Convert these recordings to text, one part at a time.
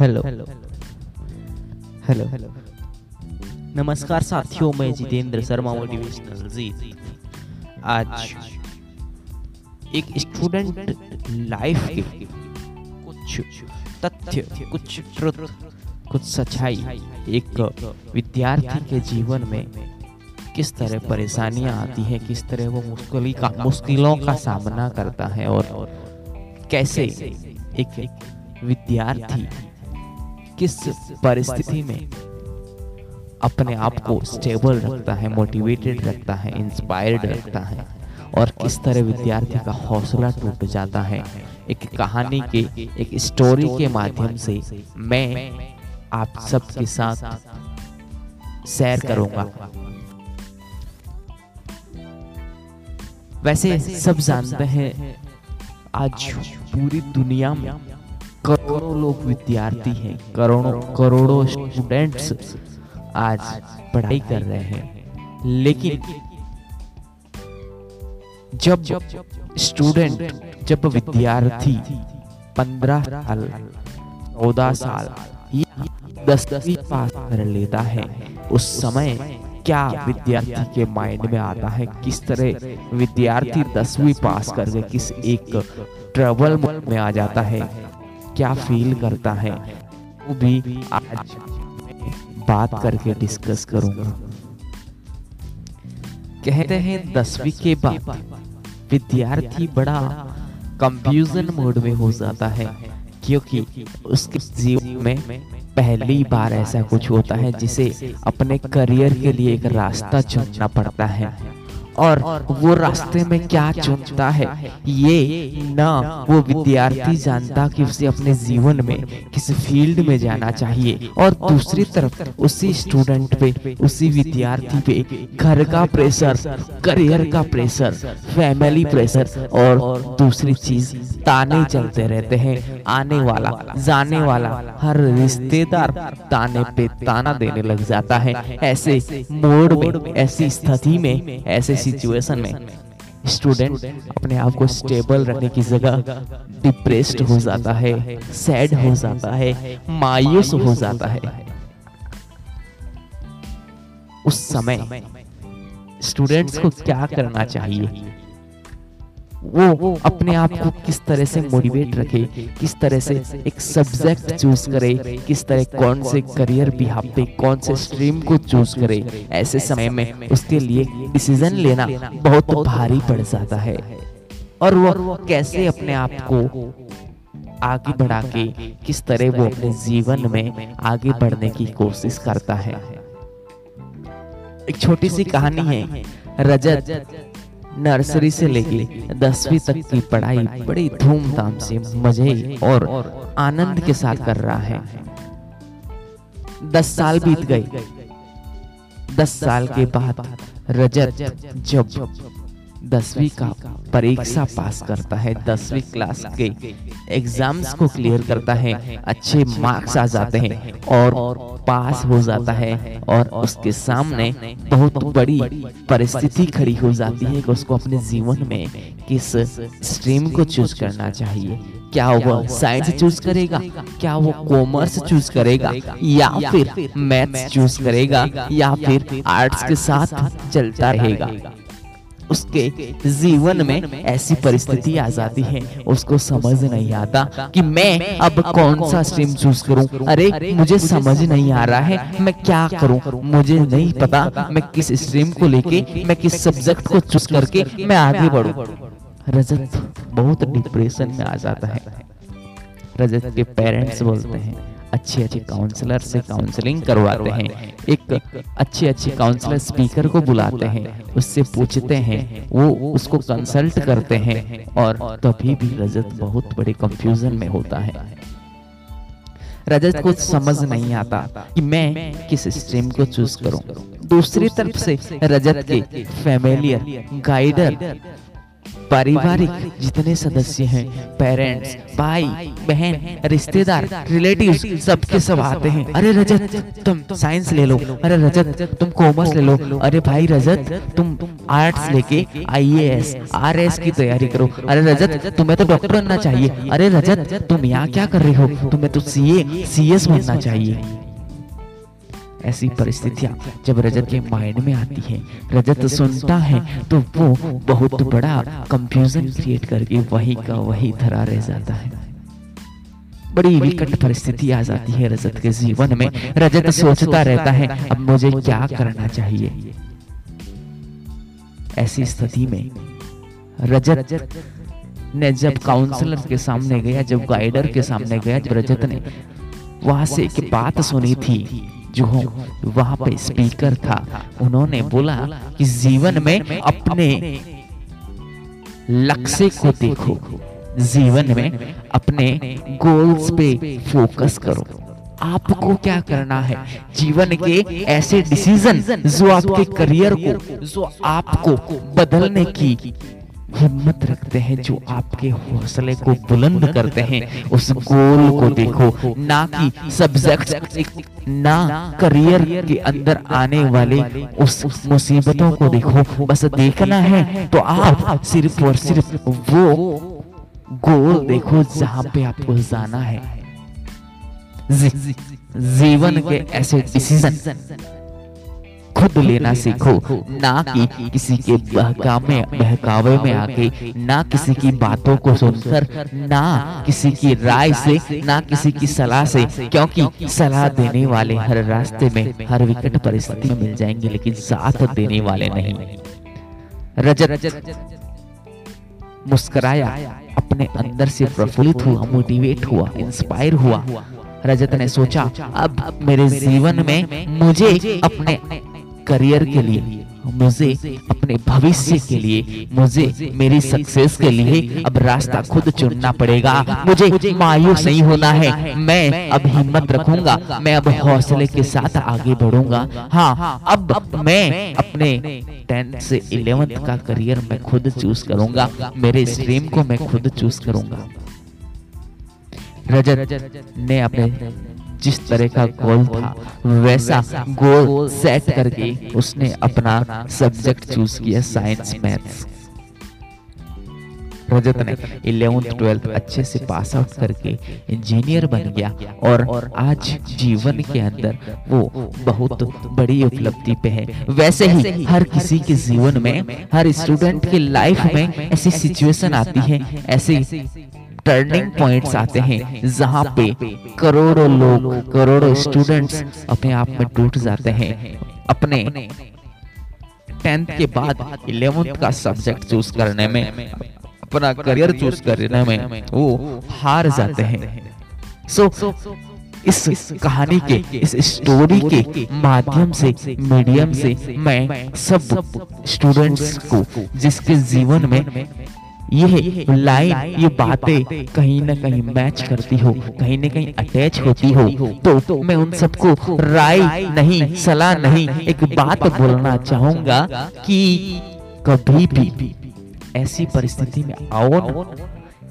Hello hello hello hello नमस्कार साथियों मैं जितेंद्र शर्मा मोटिवेशनल जीत आज एक स्टूडेंट लाइफ के कुछ तथ्य कुछ ट्रुथ कुछ सच्चाई। एक विद्यार्थी के जीवन में किस तरह परेशानियाँ आती हैं किस तरह वो मुश्किल का मुश्किलों का सामना करता है और कैसे एक विद्यार्थी किस परिस्थिति में अपने आप को स्टेबल रखता है मोटिवेटेड रखता है इंस्पायर्ड रखता है और किस तरह विद्यार्थी का हौसला टूट जाता है। एक कहानी के एक स्टोरी के माध्यम से मैं आप सबके साथ शेयर करूँगा। वैसे सब जानते हैं आज पूरी दुनिया में करोड़ों लोग विद्यार्थी हैं, करोड़ों करोड़ों स्टूडेंट्स आज पढ़ाई कर रहे हैं। लेकिन जब स्टूडेंट जब विद्यार्थी पंद्रह साल, चौदह साल या दसवीं पास कर लेता है, उस समय क्या विद्यार्थी के माइंड में आता है किस तरह विद्यार्थी दसवीं पास करके किस एक ट्रबल में आ जाता है? क्या फील करता है, वो भी आज बात करके डिस्कस करूँगा। कहते हैं, दसवीं के बाद विद्यार्थी बड़ा कंफ्यूजन मोड में हो जाता है, क्योंकि उसके जीवन में पहली बार ऐसा कुछ होता है जिसे अपने करियर के लिए एक रास्ता चुनना पड़ता है। और वो रास्ते में क्या चुनता है? ये ना वो विद्यार्थी जानता कि उसे अपने जीवन में किस फ़ील्ड में जाना चाहिए? और दूसरी तरफ़ उसी स्टूडेंट पे उसी विद्यार्थी पे घर का प्रेशर करियर का प्रेशर फैमिली प्रेशर और दूसरी चीज़ ताने चलते रहते हैं आने वाला जाने वाला हर रिश्तेदार ताने पे ताना देने लग जाता है। ऐसे मोड में ऐसी स्थिति में ऐसे सिचुएशन में स्टूडेंट अपने आप को स्टेबल रखने की जगह डिप्रेस्ड हो जाता है सैड हो जाता है मायूस हो जाता है। उस समय स्टूडेंट्स को क्या करना चाहिए? वो अपने आप को किस तरह से मोटिवेट रखे, किस तरह से एक सब्जेक्ट चूज़ करे, किस तरह कौन से करियर बिहार पे, कौन से स्ट्रीम को चूज़ करे। ऐसे समय में उसके लिए डिसीज़न लेना बहुत भारी पड़ जाता है। और वो कैसे अपने आप को आगे बढ़ा के किस तरह वो अपने जीवन में आगे बढ़ने की कोशिश करता है। एक छोटी सी कहानी है, रजत। नर्सरी से लेके दसवीं तक की पढ़ाई बड़ी धूमधाम से मज़े और आनंद के साथ कर रहा है। दस साल बीत गए। दस साल के बाद रजत जब दसवीं का परीक्षा पास करता है दसवीं क्लास के एग्ज़ाम्स को क्लियर करता है अच्छे मार्क्स आ जाते हैं और पास हो जाता है और उसके सामने बहुत बड़ी परिस्थिति खड़ी हो जाती है कि उसको अपने जीवन में किस स्ट्रीम को चूज़ करना चाहिए? क्या वो साइंस चूज़ करेगा? क्या वो कॉमर्स चूज़ करेगा? या फिर मैथ्स चूज़ करेगा? या फिर आर्ट्स के साथ चलता रहेगा? उसके जीवन में ऐसी परिस्थिति आ जाती है। उसको समझ नहीं आता कि मैं अब कौन सा स्ट्रीम चूज़ करूँ? अरे मुझे समझ नहीं आ रहा है मैं क्या करूँ? मुझे नहीं पता मैं किस स्ट्रीम को लेके मैं किस सब्जेक्ट को चूज़ करके मैं आगे बढ़ू? रजत बहुत डिप्रेशन में आ जाता है। रजत के पेरेंट्स बोलते हैं। अच्छे अच्छे काउंसलर से काउंसलिंग करवाते हैं। एक अच्छे अच्छे काउंसलर स्पीकर को बुलाते हैं। उससे पूछते हैं। वो उसको कंसल्ट करते हैं। और तभी भी रजत बहुत बड़े कंफ्यूजन में होता है। रजत को समझ नहीं आता कि मैं किस स्ट्रीम को चूज़ करूँ। दूसरी तरफ़ से रजत के फैमिलियर गाइडर पारिवारिक जितने सदस्य हैं पेरेंट्स भाई बहन रिश्तेदार रिलेटिव्स सबके सब आते हैं। अरे रजत तुम साइंस ले लो। अरे रजत तुम कॉमर्स ले लो। अरे भाई रजत तुम आर्ट्स लेके आईएएस आरएस की तैयारी करो। अरे रजत तुम्हें तो डॉक्टर बनना चाहिए। अरे रजत तुम यहाँ क्या कर रहे हो? तुम्हें तो सीए सीएस बनना चाहिए। ऐसी परिस्थितियाँ जब रजत के माइंड में आती है रजत सुनता है तो वो बहुत बड़ा कंफ्यूजन क्रिएट करके वही का वही धरा रह जाता है। बड़ी विकट परिस्थिति आ जाती है रजत के जीवन में। रजत सोचता रहता है अब मुझे क्या करना चाहिए? ऐसी स्थिति में रजत ने जब काउंसलर के सामने गया जब गाइडर के सामने गया जब रजत ने वहाँ से एक बात सुनी थी। जो वहाँ पे स्पीकर था। उन्होंने बोला कि जीवन में अपने लक्ष्य को देखो। जीवन में अपने गोल्स पे फोकस करो। आपको क्या करना है? जीवन के ऐसे डिसीज़न जो आपके करियर को जो आपको बदलने की हिम्मत रखते हैं जो आपके हौसले को बुलंद करते हैं। उस गोल को देखो ना कि सब्जेक्ट ना करियर के अंदर आने वाले उस मुसीबतों को देखो। बस देखना है तो आप सिर्फ़ और सिर्फ़ वो गोल देखो जहाँ पे आपको जाना है। जीवन के ऐसे डिसीज़न खुद लेना सीखो। ना कि किसी के बहकावे बहकावे में आके ना किसी की बातों को सुनकर ना किसी की राय से ना किसी की सलाह से क्योंकि सलाह देने वाले हर रास्ते में हर विकट परिस्थिति में मिल जाएँगे लेकिन साथ देने वाले नहीं। रजत मुस्कराया अपने अंदर से प्रफुल्लित हुआ मोटिवेट हुआ इंस्पायर हुआ रजत ने सोचा अब मेरे जीवन में मुझे अपने करियर के लिए, मुझे अपने भविष्य के लिए, मुझे मेरी सक्सेस के लिए अब रास्ता खुद चुनना पड़ेगा। मुझे मायूस नहीं होना है। मैं अब हिम्मत रखूँगा। मैं अब हौसले के साथ आगे बढ़ूँगा। हाँ अब मैं अपने टेंथ से इलेवेंथ का करियर मैं खुद चूज़ करूँगा। मेरे स्ट्रीम को मैं खुद चूज़ करूँगा। रजत ने अपने जिस तरह का गोल था, वैसा गोल सेट करके उसने अपना सब्जेक्ट चूज़ किया साइंस मैथ्स रजत ने इलेवेंथ ट्वेल्थ अच्छे से पास आउट करके इंजीनियर बन गया और आज जीवन के अंदर वो बहुत बड़ी उपलब्धि पे है। वैसे ही हर किसी के जीवन में, हर स्टूडेंट के लाइफ में ऐसी सिचुएशन आती है, ऐसी टर्निंग पॉइंट्स आते हैं जहाँ पे करोड़ों लोग करोड़ों स्टूडेंट्स अपने आप में टूट जाते हैं। अपने टेंथ के बाद इलेवेंथ का सब्जेक्ट चूज़ करने में अपना करियर चूज़ करने में वो हार जाते हैं। सो so, इस कहानी के इस स्टोरी के माध्यम से मीडियम से मैं सब स्टूडेंट्स को जिसके जीवन में ये लाइन ये बातें कहीं ना कहीं मैच करती हो कहीं ना कहीं अटैच होती हो। तो मैं उन सबको राय नहीं सलाह नहीं एक बात बोलना चाहूँगा कि कभी भी ऐसी परिस्थिति में आओ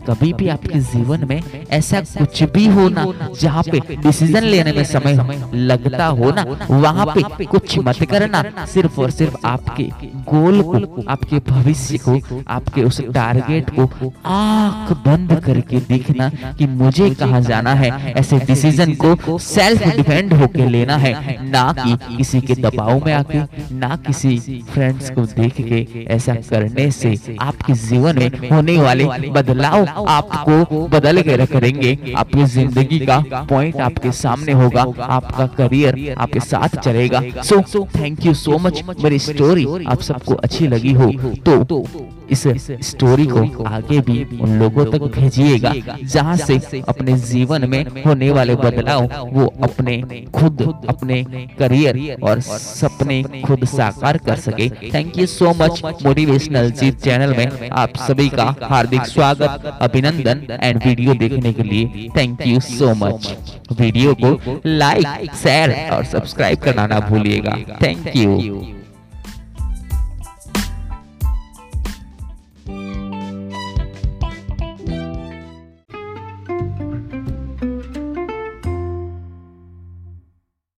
कभी भी आपके जीवन में ऐसा कुछ भी हो ना जहाँ पे डिसीज़न लेने में समय लगता हो ना वहाँ पे कुछ मत करना सिर्फ़ और सिर्फ़ आपके गोल को आपके भविष्य को आपके उस टारगेट को आँख बंद करके देखना कि मुझे कहा जाना है ऐसे डिसीज़न को सेल्फ डिपेंड होके लेना है ना कि किसी के दबाव में आके ना किसी फ्रेंड्स को देख के ऐसा करने से आपके जीवन में होने वाले बदलाव आपको बदल के रख देंगे आपकी ज़िंदगी का पॉइंट आपके सामने होगा। आपका करियर आपके साथ चलेगा। So thank you so much मेरी स्टोरी आप सबको अच्छी लगी हो। तो इस स्टोरी को आगे भी उन लोगों तक भेजिएगा, जहाँ से अपने जीवन में होने वाले बदलाव, वो अपने खुद, अपने करियर और सपने खुद साकार कर सके। Thank you so much motivational Jeet channel में आप सभी का हार्दिक स्वागत, अभिनंदन एंड वीडियो देखने के लिए। Thank you so much video को लाइक शेयर और सब्सक्राइब करना ना भूलिएगा। Thank you